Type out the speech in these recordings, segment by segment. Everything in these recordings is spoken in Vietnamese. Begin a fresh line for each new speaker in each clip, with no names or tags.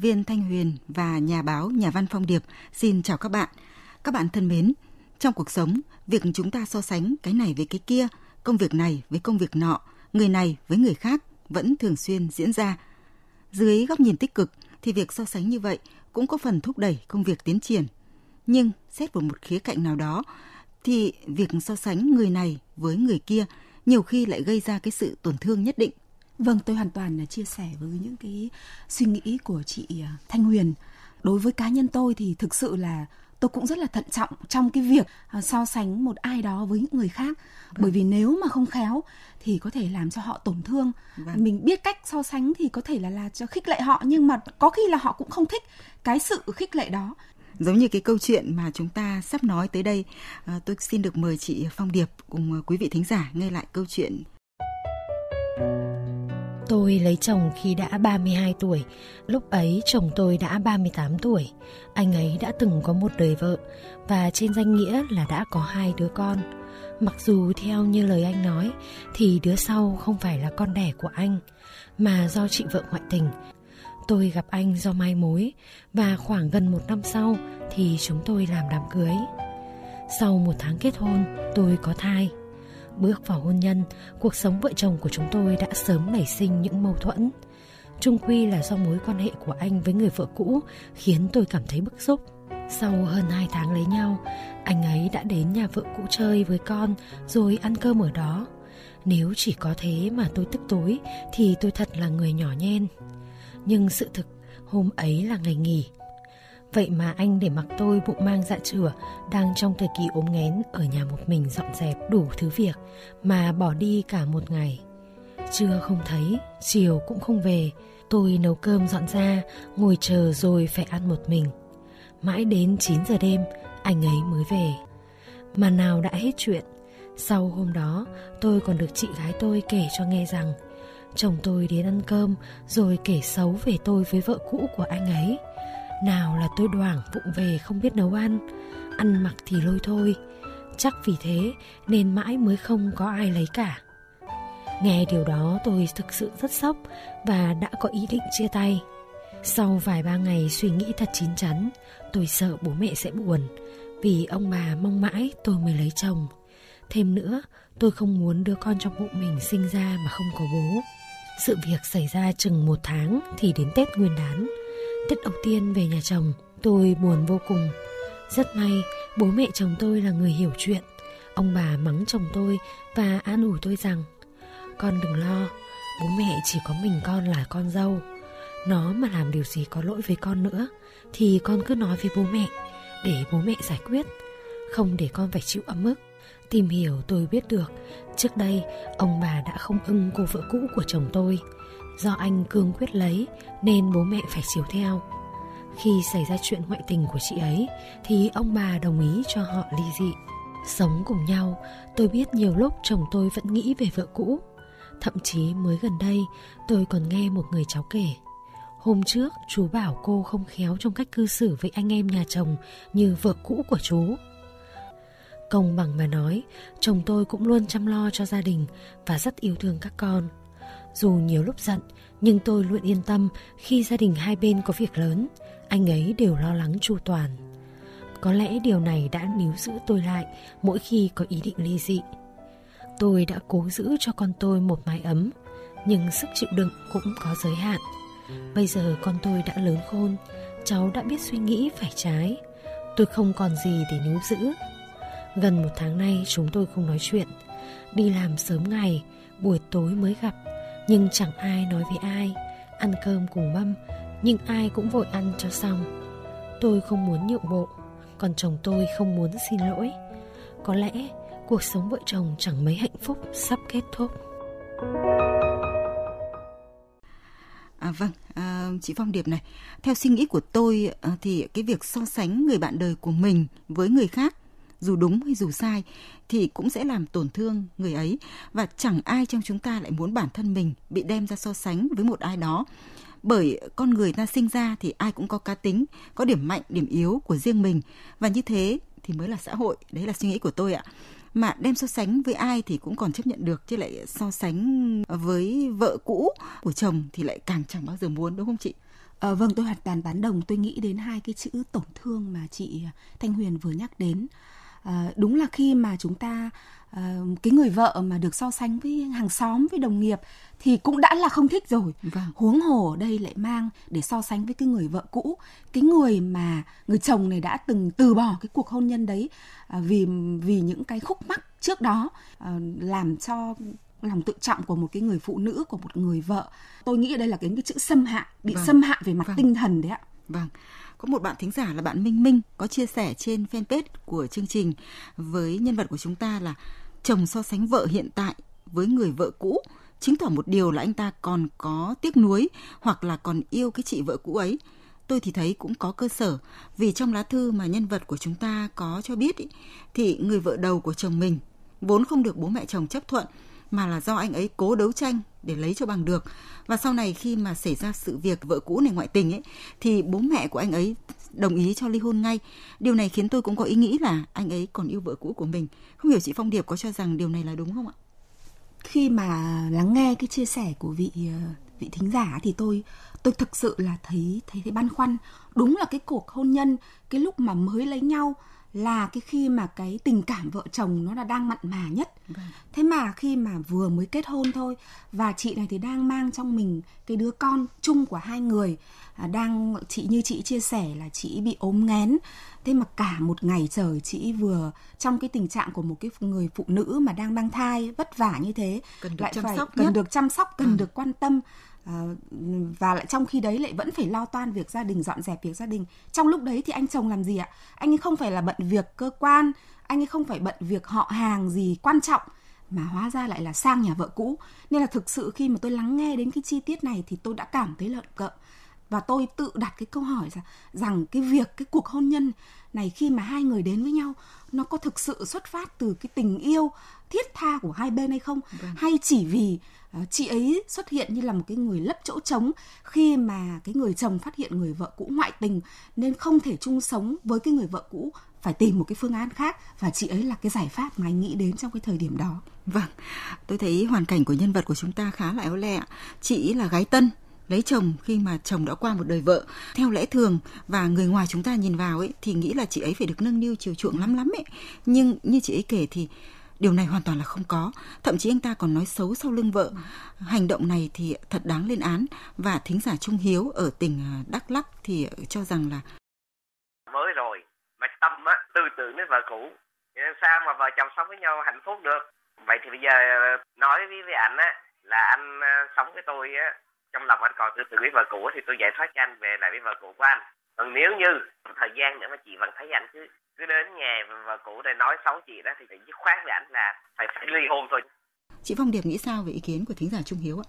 Viên Thanh Huyền và nhà báo Nhà văn Phong Điệp xin chào các bạn. Các bạn thân mến, trong cuộc sống, việc chúng ta so sánh cái này với cái kia, công việc này với công việc nọ, người này với người khác vẫn thường xuyên diễn ra. Dưới góc nhìn tích cực thì việc so sánh như vậy cũng có phần thúc đẩy công việc tiến triển. Nhưng xét vào một khía cạnh nào đó thì việc so sánh người này với người kia nhiều khi lại gây ra cái sự tổn thương nhất định
Vâng, tôi hoàn toàn là chia sẻ với những cái suy nghĩ của chị à, Thanh Huyền. Đối với cá nhân tôi thì thực sự là tôi cũng rất là thận trọng trong cái việc à, so sánh một ai đó với những người khác vâng. bởi vì nếu mà không khéo thì có thể làm cho họ tổn thương vâng. mình biết cách so sánh thì có thể là là cho khích lệ họ nhưng mà có khi là họ cũng không thích cái sự khích lệ đó
giống như cái câu chuyện mà chúng ta sắp nói tới đây à, tôi xin được mời chị Phong Điệp cùng quý vị thính giả nghe lại câu chuyện
Tôi lấy chồng khi đã 32 tuổi, lúc ấy chồng tôi đã 38 tuổi. Anh ấy đã từng có một đời vợ và trên danh nghĩa là đã có hai đứa con. Mặc dù theo như lời anh nói thì đứa sau không phải là con đẻ của anh mà do chị vợ ngoại tình. Tôi gặp anh do mai mối và khoảng gần một năm sau thì chúng tôi làm đám cưới. Sau một tháng kết hôn, tôi có thai Bước vào hôn nhân, cuộc sống vợ chồng của chúng tôi đã sớm nảy sinh những mâu thuẫn. Trung quy là do mối quan hệ của anh với người vợ cũ khiến tôi cảm thấy bức xúc. Sau hơn 2 tháng lấy nhau, anh ấy đã đến nhà vợ cũ chơi với con rồi ăn cơm ở đó. Nếu chỉ có thế mà tôi tức tối thì tôi thật là người nhỏ nhen. Nhưng sự thực, hôm ấy là ngày nghỉ Vậy mà anh để mặc tôi bụng mang dạ chửa đang trong thời kỳ ốm nghén ở nhà một mình dọn dẹp đủ thứ việc mà bỏ đi cả một ngày. Trưa không thấy, chiều cũng không về, tôi nấu cơm dọn ra, ngồi chờ rồi phải ăn một mình. Mãi đến 9 giờ đêm, anh ấy mới về. Mà nào đã hết chuyện, sau hôm đó tôi còn được chị gái tôi kể cho nghe rằng chồng tôi đến ăn cơm rồi kể xấu về tôi với vợ cũ của anh ấy nào là tôi đoảng vụng về không biết nấu ăn Ăn mặc thì lôi thôi. Chắc vì thế nên mãi mới không có ai lấy cả. Nghe điều đó tôi thực sự rất sốc Và đã có ý định chia tay. Sau vài ba ngày suy nghĩ thật chín chắn, Tôi sợ bố mẹ sẽ buồn, Vì ông bà mong mãi tôi mới lấy chồng. Thêm nữa, tôi không muốn đứa con trong bụng mình sinh ra mà không có bố. Sự việc xảy ra chừng một tháng thì đến Tết Nguyên đán. Tết đầu tiên về nhà chồng, tôi buồn vô cùng. Rất may, bố mẹ chồng tôi là người hiểu chuyện. Ông bà mắng chồng tôi và an ủi tôi rằng Con đừng lo, bố mẹ chỉ có mình con là con dâu. Nó mà làm điều gì có lỗi với con nữa thì con cứ nói với bố mẹ để bố mẹ giải quyết, không để con phải chịu ấm ức. Tìm hiểu tôi biết được, trước đây ông bà đã không ưng cô vợ cũ của chồng tôi Do anh cương quyết lấy nên bố mẹ phải chiều theo. Khi xảy ra chuyện ngoại tình của chị ấy thì ông bà đồng ý cho họ ly dị. Sống cùng nhau, tôi biết nhiều lúc chồng tôi vẫn nghĩ về vợ cũ. Thậm chí mới gần đây tôi còn nghe một người cháu kể. Hôm trước chú bảo cô không khéo trong cách cư xử với anh em nhà chồng như vợ cũ của chú. Công bằng mà nói, chồng tôi cũng luôn chăm lo cho gia đình và rất yêu thương các con. Dù nhiều lúc giận, nhưng tôi luôn yên tâm khi gia đình hai bên có việc lớn, anh ấy đều lo lắng chu toàn. Có lẽ điều này đã níu giữ tôi lại mỗi khi có ý định ly dị. Tôi đã cố giữ cho con tôi một mái ấm, nhưng sức chịu đựng cũng có giới hạn. Bây giờ con tôi đã lớn khôn, cháu đã biết suy nghĩ phải trái. Tôi không còn gì để níu giữ. Gần một tháng nay chúng tôi không nói chuyện. Đi làm sớm ngày, buổi tối mới gặp. Nhưng chẳng ai nói với ai. Ăn cơm cùng mâm nhưng ai cũng vội ăn cho xong. Tôi không muốn nhượng bộ còn chồng tôi không muốn xin lỗi. Có lẽ cuộc sống vợ chồng chẳng mấy hạnh phúc sắp kết thúc.
À, vâng, à, chị Phong Điệp này, theo suy nghĩ của tôi à, thì cái việc so sánh người bạn đời của mình với người khác dù đúng hay dù sai thì cũng sẽ làm tổn thương người ấy. Và chẳng ai trong chúng ta lại muốn bản thân mình bị đem ra so sánh với một ai đó. Bởi con người ta sinh ra thì ai cũng có cá tính có điểm mạnh điểm yếu của riêng mình. Và như thế thì mới là xã hội. Đấy là suy nghĩ của tôi ạ. Mà đem so sánh với ai thì cũng còn chấp nhận được chứ lại so sánh với vợ cũ của chồng thì lại càng chẳng bao giờ muốn đúng không chị?
À, vâng tôi hoàn toàn tán đồng. Tôi nghĩ đến hai cái chữ tổn thương mà chị Thanh Huyền vừa nhắc đến à, đúng là khi mà chúng ta à, cái người vợ mà được so sánh với hàng xóm với đồng nghiệp thì cũng đã là không thích rồi vâng. huống hồ ở đây lại mang để so sánh với cái người vợ cũ cái người mà người chồng này đã từng từ bỏ cái cuộc hôn nhân đấy à, vì vì những cái khúc mắc trước đó à, làm cho lòng tự trọng của một cái người phụ nữ của một người vợ tôi nghĩ đây là cái, cái chữ xâm hại bị vâng. xâm hại về mặt vâng. tinh thần đấy ạ
vâng có một bạn thính giả là bạn Minh Minh có chia sẻ trên fanpage của chương trình với nhân vật của chúng ta là chồng so sánh vợ hiện tại với người vợ cũ. Chứng tỏ một điều là anh ta còn có tiếc nuối hoặc là còn yêu cái chị vợ cũ ấy. Tôi thì thấy cũng có cơ sở vì trong lá thư mà nhân vật của chúng ta có cho biết ý, thì người vợ đầu của chồng mình vốn không được bố mẹ chồng chấp thuận mà là do anh ấy cố đấu tranh để lấy cho bằng được. Và sau này khi mà xảy ra sự việc vợ cũ này ngoại tình ấy, thì bố mẹ của anh ấy đồng ý cho ly hôn ngay. Điều này khiến tôi cũng có ý nghĩ là anh ấy còn yêu vợ cũ của mình. Không hiểu chị phong điệp có cho rằng điều này là đúng không ạ?
Khi mà lắng nghe cái chia sẻ của vị ờ, vị thính giả thì tôi tôi thực sự là thấy thấy thấy băn khoăn. Đúng là cái cuộc hôn nhân, cái lúc mà mới lấy nhau là cái khi mà cái tình cảm vợ chồng nó là đang mặn mà nhất vâng. thế mà khi mà vừa mới kết hôn thôi và chị này thì đang mang trong mình cái đứa con chung của hai người à, đang chị như chị chia sẻ là chị bị ốm nghén thế mà cả một ngày trời chị vừa trong cái tình trạng của một cái người phụ nữ mà đang mang thai vất vả như thế
cần được lại chăm
phải
sóc
cần
nhất.
được chăm sóc cần ừ. được quan tâm À, và lại trong khi đấy lại vẫn phải lo toan việc gia đình dọn dẹp việc gia đình. Trong lúc đấy thì anh chồng làm gì ạ? Anh ấy không phải là bận việc cơ quan anh ấy không phải bận việc họ hàng gì quan trọng mà hóa ra lại là sang nhà vợ cũ. Nên là thực sự khi mà tôi lắng nghe đến cái chi tiết này thì tôi đã cảm thấy lợn cợm. Và tôi tự đặt cái câu hỏi rằng, rằng cái việc cái cuộc hôn nhân này khi mà hai người đến với nhau nó có thực sự xuất phát từ cái tình yêu thiết tha của hai bên hay không? Vâng. hay chỉ vì Ờ, chị ấy xuất hiện như là một cái người lấp chỗ trống khi mà cái người chồng phát hiện người vợ cũ ngoại tình nên không thể chung sống với cái người vợ cũ phải tìm một cái phương án khác và chị ấy là cái giải pháp mà anh nghĩ đến trong cái thời điểm đó.
Vâng, tôi thấy hoàn cảnh của nhân vật của chúng ta khá là éo le. Chị là gái tân, lấy chồng khi mà chồng đã qua một đời vợ theo lẽ thường và người ngoài chúng ta nhìn vào ấy thì nghĩ là chị ấy phải được nâng niu chiều chuộng lắm lắm ấy nhưng như chị ấy kể thì điều này hoàn toàn là không có. Thậm chí anh ta còn nói xấu sau lưng vợ. Hành động này thì thật đáng lên án. Và thính giả trung hiếu ở tỉnh à, đắk lắc thì ờ, cho rằng là
mới rồi, mà tâm á, tư tưởng đến vợ cũ. Sao mà vợ chồng sống với nhau hạnh phúc được? Vậy thì bây giờ ờ, nói với với anh á, là anh ờ, sống với tôi á, trong lòng anh còn tư tưởng với vợ cũ thì tôi giải thoát cho anh về lại với vợ cũ của anh còn nếu như thời gian nữa mà chị vẫn thấy anh cứ cứ đến nhà vợ cũ để nói xấu chị đó thì phải dứt khoát với anh là phải phải ly hôn thôi
chị Phong Điệp nghĩ sao về ý kiến của thính giả Trung Hiếu ạ?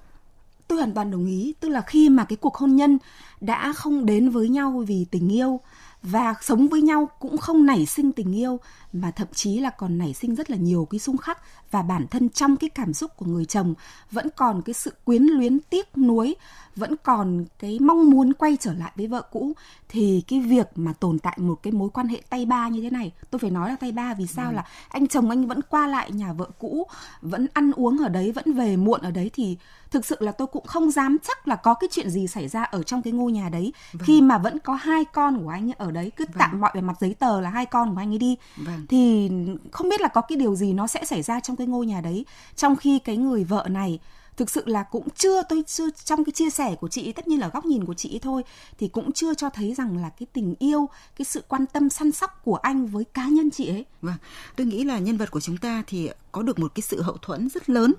Tôi hoàn toàn đồng ý, tức là khi mà cái cuộc hôn nhân đã không đến với nhau vì tình yêu và sống với nhau cũng không nảy sinh tình yêu mà thậm chí là còn nảy sinh rất là nhiều cái xung khắc và bản thân trong cái cảm xúc của người chồng vẫn còn cái sự quyến luyến tiếc nuối vẫn còn cái mong muốn quay trở lại với vợ cũ thì cái việc mà tồn tại một cái mối quan hệ tay ba như thế này tôi phải nói là tay ba vì sao ừ. là anh chồng anh vẫn qua lại nhà vợ cũ vẫn ăn uống ở đấy vẫn về muộn ở đấy thì thực sự là tôi cũng không dám chắc là có cái chuyện gì xảy ra ở trong cái ngôi nhà đấy vâng. khi mà vẫn có hai con của anh ấy ở đấy cứ vâng. tạm mọi về mặt giấy tờ là hai con của anh ấy đi vâng. thì không biết là có cái điều gì nó sẽ xảy ra trong cái ngôi nhà đấy trong khi cái người vợ này thực sự là cũng chưa tôi chưa trong cái chia sẻ của chị tất nhiên là góc nhìn của chị thôi thì cũng chưa cho thấy rằng là cái tình yêu cái sự quan tâm săn sóc của anh với cá nhân chị ấy
vâng tôi nghĩ là nhân vật của chúng ta thì có được một cái sự hậu thuẫn rất lớn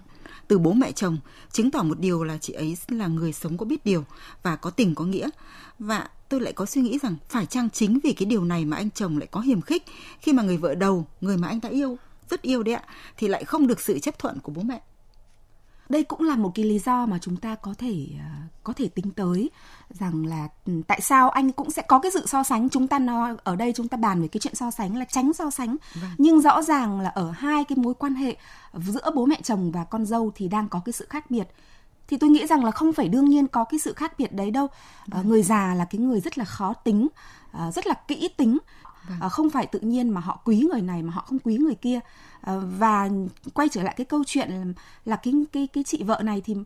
từ bố mẹ chồng chứng tỏ một điều là chị ấy là người sống có biết điều và có tình có nghĩa và tôi lại có suy nghĩ rằng phải chăng chính vì cái điều này mà anh chồng lại có hiềm khích? Khi mà người vợ đầu người mà anh ta yêu rất yêu đấy ạ thì lại không được sự chấp thuận của bố mẹ.
Đây cũng là một cái lý do mà chúng ta có thể uh, có thể tính tới rằng là ừ, tại sao anh cũng sẽ có cái sự so sánh. Chúng ta nói ở đây chúng ta bàn về cái chuyện so sánh là tránh so sánh. Vâng. nhưng rõ ràng là ở hai cái mối quan hệ giữa bố mẹ chồng và con dâu thì đang có cái sự khác biệt thì tôi nghĩ rằng là không phải đương nhiên có cái sự khác biệt đấy đâu vâng. người già là cái người rất là khó tính ờ, rất là kỹ tính. Ờ, không phải tự nhiên mà họ quý người này mà họ không quý người kia và quay trở lại cái câu chuyện là cái cái cái chị vợ này thì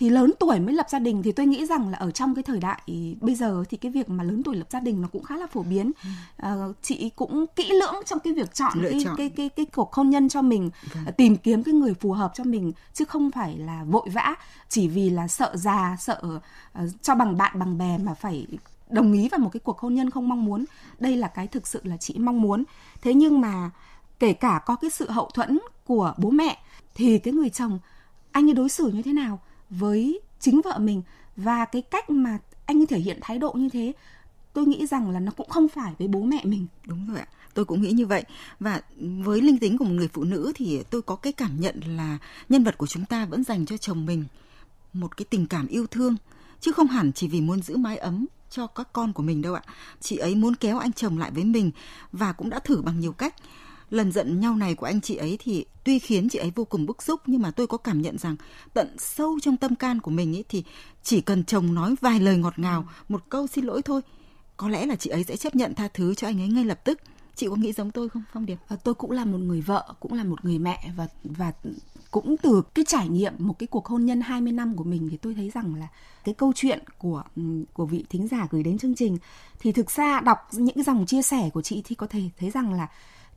thì lớn tuổi mới lập gia đình thì tôi nghĩ rằng là ở trong cái thời đại bây giờ thì cái việc mà lớn tuổi lập gia đình nó cũng khá là phổ biến. À, chị cũng kỹ lưỡng trong cái việc chọn Lựa cái, chọn. cái cái cái cuộc hôn nhân cho mình vâng. À, tìm kiếm cái người phù hợp cho mình chứ không phải là vội vã chỉ vì là sợ già sợ uh, cho bằng bạn bằng bè mà phải đồng ý vào một cái cuộc hôn nhân không mong muốn. Đây là cái thực sự là chị mong muốn. Thế nhưng mà kể cả có cái sự hậu thuẫn của bố mẹ thì cái người chồng anh ấy đối xử như thế nào với chính vợ mình. Và cái cách mà anh thể hiện thái độ như thế, tôi nghĩ rằng là nó cũng không phải với bố mẹ mình.
Đúng rồi ạ. Tôi cũng nghĩ như vậy. Và với linh tính của một người phụ nữ thì tôi có cái cảm nhận là nhân vật của chúng ta vẫn dành cho chồng mình một cái tình cảm yêu thương, chứ không hẳn chỉ vì muốn giữ mái ấm cho các con của mình đâu ạ. Chị ấy muốn kéo anh chồng lại với mình và cũng đã thử bằng nhiều cách lần giận nhau này của anh chị ấy thì tuy khiến chị ấy vô cùng bức xúc nhưng mà tôi có cảm nhận rằng tận sâu trong tâm can của mình ấy thì chỉ cần chồng nói vài lời ngọt ngào, một câu xin lỗi thôi, có lẽ là chị ấy sẽ chấp nhận tha thứ cho anh ấy ngay lập tức. Chị có nghĩ giống tôi không Phong Điệp?
À, tôi cũng là một người vợ, cũng là một người mẹ và và cũng từ cái trải nghiệm một cái cuộc hôn nhân 20 năm của mình thì tôi thấy rằng là cái câu chuyện của ừ, của vị thính giả gửi đến chương trình thì thực ra đọc những dòng chia sẻ của chị thì có thể thấy rằng là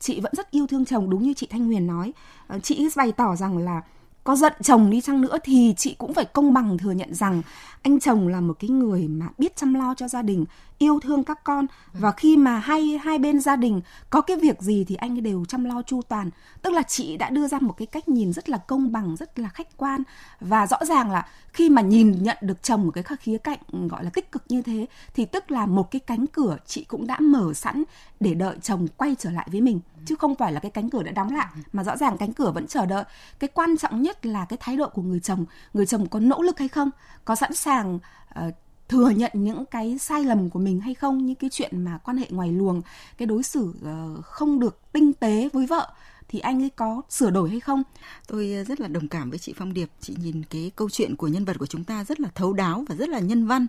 chị vẫn rất yêu thương chồng, đúng như chị Thanh Huyền nói. Ờ, chị bày tỏ rằng là có giận chồng đi chăng nữa thì chị cũng phải công bằng thừa nhận rằng anh chồng là một cái người mà biết chăm lo cho gia đình yêu thương các con. Và khi mà hai hai bên gia đình có cái việc gì thì anh ấy đều chăm lo chu toàn. Tức là chị đã đưa ra một cái cách nhìn rất là công bằng rất là khách quan. Và rõ ràng là khi mà nhìn nhận được chồng một cái khía cạnh gọi là tích cực như thế thì tức là một cái cánh cửa chị cũng đã mở sẵn để đợi chồng quay trở lại với mình. Chứ không phải là cái cánh cửa đã đóng lại mà rõ ràng cánh cửa vẫn chờ đợi. Cái quan trọng nhất là cái thái độ của người chồng. Người chồng có nỗ lực hay không? Có sẵn sàng uh, thừa nhận những cái sai lầm của mình hay không những cái chuyện mà quan hệ ngoài luồng cái đối xử ờ, không được tinh tế với vợ thì anh ấy có sửa đổi hay không?
Tôi ờ, rất là đồng cảm với chị Phong Điệp. Chị nhìn cái câu chuyện của nhân vật của chúng ta rất là thấu đáo và rất là nhân văn.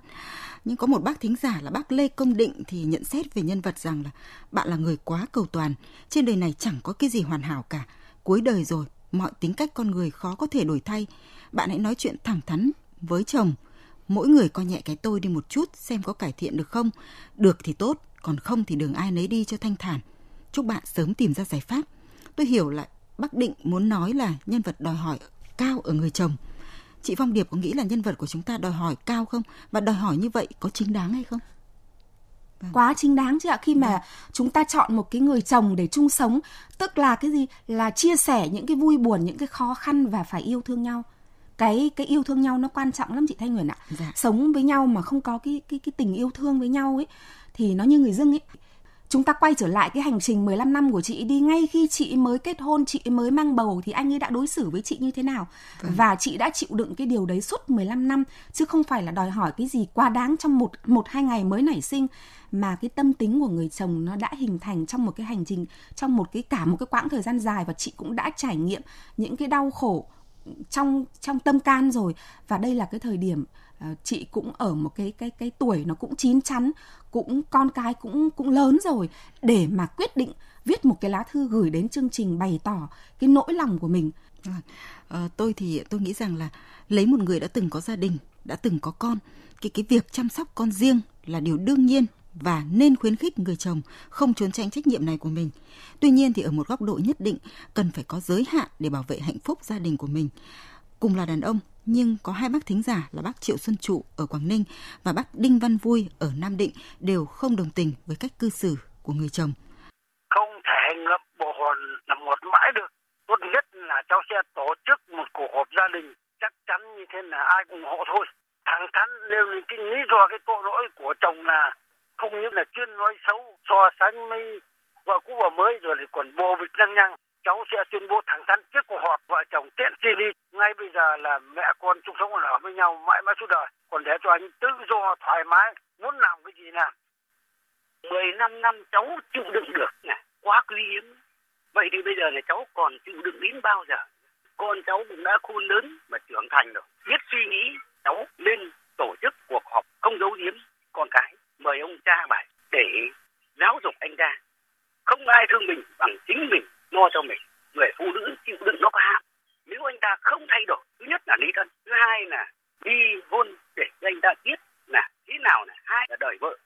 Nhưng có một bác thính giả là bác Lê Công Định thì nhận xét về nhân vật rằng là bạn là người quá cầu toàn. Trên đời này chẳng có cái gì hoàn hảo cả. Cuối đời rồi, mọi tính cách con người khó có thể đổi thay. Bạn hãy nói chuyện thẳng thắn với chồng, mỗi người coi nhẹ cái tôi đi một chút xem có cải thiện được không. Được thì tốt, còn không thì đường ai nấy đi cho thanh thản. Chúc bạn sớm tìm ra giải pháp. Tôi hiểu là Bắc Định muốn nói là nhân vật đòi hỏi cao ở người chồng. Chị Phong Điệp có nghĩ là nhân vật của chúng ta đòi hỏi cao không? Và đòi hỏi như vậy có chính đáng hay không?
Vâng. Quá chính đáng chứ ạ khi mà chúng ta chọn một cái người chồng để chung sống tức là cái gì là chia sẻ những cái vui buồn những cái khó khăn và phải yêu thương nhau cái cái yêu thương nhau nó quan trọng lắm chị Thanh Huyền ạ. Dạ. Sống với nhau mà không có cái cái cái tình yêu thương với nhau ấy thì nó như người dưng ấy. Chúng ta quay trở lại cái hành trình 15 năm của chị đi ngay khi chị mới kết hôn, chị mới mang bầu thì anh ấy đã đối xử với chị như thế nào. Vâng. Và chị đã chịu đựng cái điều đấy suốt 15 năm chứ không phải là đòi hỏi cái gì quá đáng trong một một hai ngày mới nảy sinh mà cái tâm tính của người chồng nó đã hình thành trong một cái hành trình trong một cái cả một cái quãng thời gian dài và chị cũng đã trải nghiệm những cái đau khổ trong trong tâm can rồi. Và đây là cái thời điểm uh, chị cũng ở một cái cái cái tuổi nó cũng chín chắn cũng con cái cũng cũng lớn rồi. Để mà quyết định viết một cái lá thư gửi đến chương trình bày tỏ cái nỗi lòng của mình.
À, à, tôi thì tôi nghĩ rằng là lấy một người đã từng có gia đình đã từng có con cái cái việc chăm sóc con riêng là điều đương nhiên và nên khuyến khích người chồng không trốn tránh trách nhiệm này của mình. Tuy nhiên thì ở một góc độ nhất định, cần phải có giới hạn để bảo vệ hạnh phúc gia đình của mình. Cùng là đàn ông, nhưng có hai bác thính giả là bác Triệu Xuân Trụ ở Quảng Ninh và bác Đinh Văn Vui ở Nam Định đều không đồng tình với cách cư xử của người chồng.
Không thể ngập bộ hồn là một mãi được. Tốt nhất là cháu sẽ tổ chức một cuộc họp gia đình, chắc chắn như thế là ai ủng hộ thôi. Thẳng thắn nêu lên cái lý do, cái tội lỗi của chồng là không những là chuyên nói xấu, so sánh với vợ cũ vợ mới rồi thì còn bồ bịch lăng nhăng. Cháu sẽ tuyên bố thẳng thắn trước cuộc họp, vợ chồng tiện chi đi. Ngay bây giờ là mẹ con chung sống ở với nhau mãi mãi suốt đời. Còn để cho anh tự do, thoải mái, muốn làm cái gì làm. 15 năm năm cháu chịu đựng được nè quá quý hiếm. Vậy thì bây giờ là cháu còn chịu đựng đến bao giờ? Con cháu cũng đã khôn lớn và trưởng thành rồi. Biết suy nghĩ, cháu nên tổ chức cuộc họp không giấu giếm con cái mời ông cha bài để giáo dục anh ta. Không ai thương mình bằng chính mình lo cho mình. Người phụ nữ chịu đựng nó có hạn nếu anh ta không thay đổi thứ nhất là ly thân thứ hai là đi hôn để cho anh ta biết là thế nào là hai là đời vợ.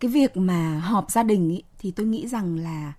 Cái việc mà họp gia đình ý, thì tôi nghĩ rằng là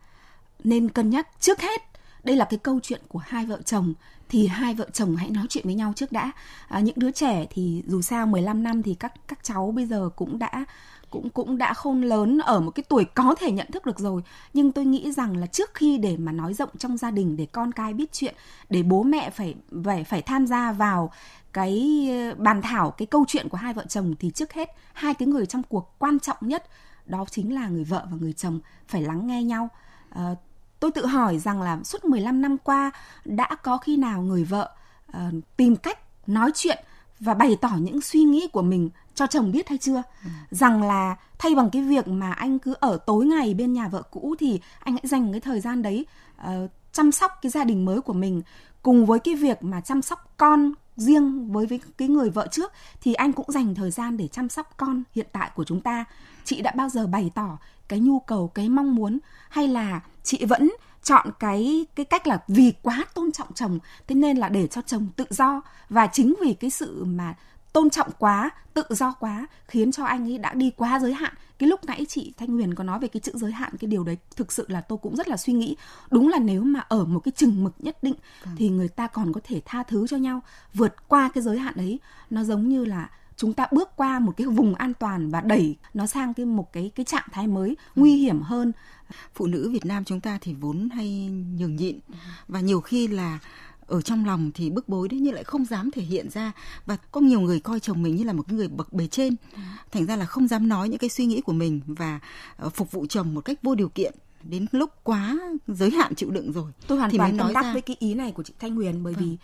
nên cân nhắc trước hết đây là cái câu chuyện của hai vợ chồng thì hai vợ chồng hãy nói chuyện với nhau trước đã. À, những đứa trẻ thì dù sao 15 năm thì các các cháu bây giờ cũng đã cũng cũng đã khôn lớn ở một cái tuổi có thể nhận thức được rồi. Nhưng tôi nghĩ rằng là trước khi để mà nói rộng trong gia đình để con cái biết chuyện để bố mẹ phải phải phải tham gia vào cái ờ, bàn thảo cái câu chuyện của hai vợ chồng thì trước hết hai cái người trong cuộc quan trọng nhất đó chính là người vợ và người chồng phải lắng nghe nhau. À, tôi tự hỏi rằng là suốt 15 năm qua đã có khi nào người vợ uh, tìm cách nói chuyện và bày tỏ những suy nghĩ của mình cho chồng biết hay chưa ừ. rằng là thay bằng cái việc mà anh cứ ở tối ngày bên nhà vợ cũ thì anh hãy dành cái thời gian đấy uh, chăm sóc cái gia đình mới của mình cùng với cái việc mà chăm sóc con riêng với với cái người vợ trước, thì anh cũng dành thời gian để chăm sóc con hiện tại của chúng ta. Chị đã bao giờ bày tỏ cái nhu cầu, cái mong muốn, hay là chị vẫn chọn cái cái cách là vì quá tôn trọng chồng, thế nên là để cho chồng tự do? Và chính vì cái sự mà tôn trọng quá tự do quá khiến cho anh ấy đã đi quá giới hạn. Cái lúc nãy chị thanh huyền có nói về cái chữ giới hạn cái điều đấy thực sự là tôi cũng rất là suy nghĩ. Đúng là nếu mà ở một cái chừng mực nhất định ừ. thì người ta còn có thể tha thứ cho nhau vượt qua cái giới hạn đấy. Nó giống như là chúng ta bước qua một cái vùng an toàn và đẩy nó sang cái một cái cái trạng thái mới nguy hiểm hơn.
Phụ nữ Việt Nam chúng ta thì vốn hay nhường nhịn và nhiều khi là ở trong lòng thì bức bối đấy nhưng lại không dám thể hiện ra. Và có nhiều người coi chồng mình như là một cái người bậc bề trên. Thành ra là không dám nói những cái suy nghĩ của mình và ờ, phục vụ chồng một cách vô điều kiện đến lúc quá giới hạn chịu đựng rồi
tôi hoàn thì toàn tâm đắc với cái ý này của chị Thanh Huyền bởi vâng. vì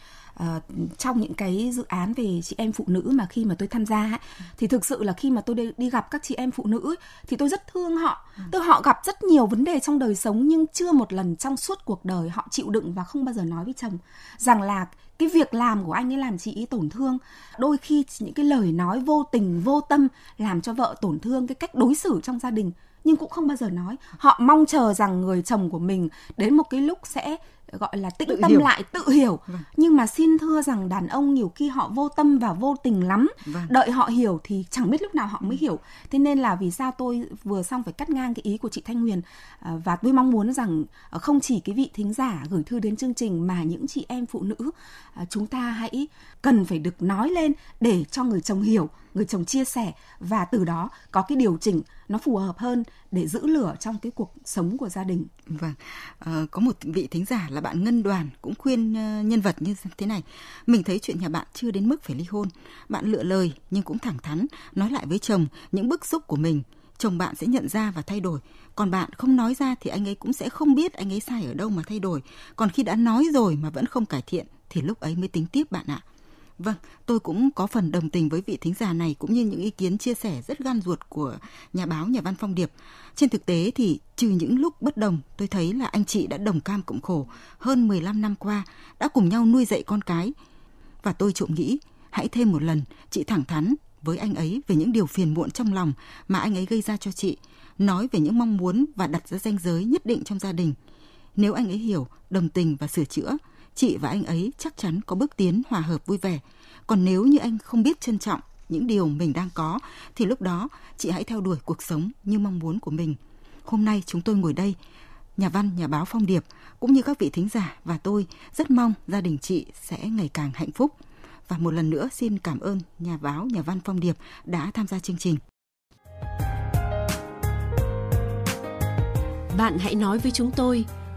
uh, trong những cái dự án về chị em phụ nữ mà khi mà tôi tham gia ấy, thì thực sự là khi mà tôi đi, đi gặp các chị em phụ nữ ấy, thì tôi rất thương họ ừ. tôi họ gặp rất nhiều vấn đề trong đời sống nhưng chưa một lần trong suốt cuộc đời họ chịu đựng và không bao giờ nói với chồng rằng là cái việc làm của anh ấy làm chị ấy tổn thương đôi khi những cái lời nói vô tình vô tâm làm cho vợ tổn thương cái cách đối xử trong gia đình nhưng cũng không bao giờ nói họ mong chờ rằng người chồng của mình đến một cái lúc sẽ gọi là tĩnh tự tâm hiểu. lại tự hiểu vâng. nhưng mà xin thưa rằng đàn ông nhiều khi họ vô tâm và vô tình lắm vâng. đợi họ hiểu thì chẳng biết lúc nào họ mới hiểu thế nên là vì sao tôi vừa xong phải cắt ngang cái ý của chị thanh huyền à, và tôi mong muốn rằng à, không chỉ cái vị thính giả gửi thư đến chương trình mà những chị em phụ nữ à, chúng ta hãy cần phải được nói lên để cho người chồng hiểu người chồng chia sẻ và từ đó có cái điều chỉnh nó phù hợp hơn để giữ lửa trong cái cuộc sống của gia đình.
Vâng, à, có một vị thính giả là bạn Ngân Đoàn cũng khuyên ờ, nhân vật như thế này. Mình thấy chuyện nhà bạn chưa đến mức phải ly hôn. Bạn lựa lời nhưng cũng thẳng thắn nói lại với chồng những bức xúc của mình. Chồng bạn sẽ nhận ra và thay đổi. Còn bạn không nói ra thì anh ấy cũng sẽ không biết anh ấy sai ở đâu mà thay đổi. Còn khi đã nói rồi mà vẫn không cải thiện thì lúc ấy mới tính tiếp bạn ạ. À. Vâng, tôi cũng có phần đồng tình với vị thính giả này cũng như những ý kiến chia sẻ rất gan ruột của nhà báo nhà văn Phong Điệp. Trên thực tế thì trừ những lúc bất đồng, tôi thấy là anh chị đã đồng cam cộng khổ hơn 15 năm qua, đã cùng nhau nuôi dạy con cái. Và tôi trộm nghĩ, hãy thêm một lần chị thẳng thắn với anh ấy về những điều phiền muộn trong lòng mà anh ấy gây ra cho chị, nói về những mong muốn và đặt ra ranh giới nhất định trong gia đình. Nếu anh ấy hiểu, đồng tình và sửa chữa, chị và anh ấy chắc chắn có bước tiến hòa hợp vui vẻ. Còn nếu như anh không biết trân trọng những điều mình đang có thì lúc đó chị hãy theo đuổi cuộc sống như mong muốn của mình. Hôm nay chúng tôi ngồi đây, nhà văn, nhà báo Phong Điệp cũng như các vị thính giả và tôi rất mong gia đình chị sẽ ngày càng hạnh phúc. Và một lần nữa xin cảm ơn nhà báo, nhà văn Phong Điệp đã tham gia chương trình.
Bạn hãy nói với chúng tôi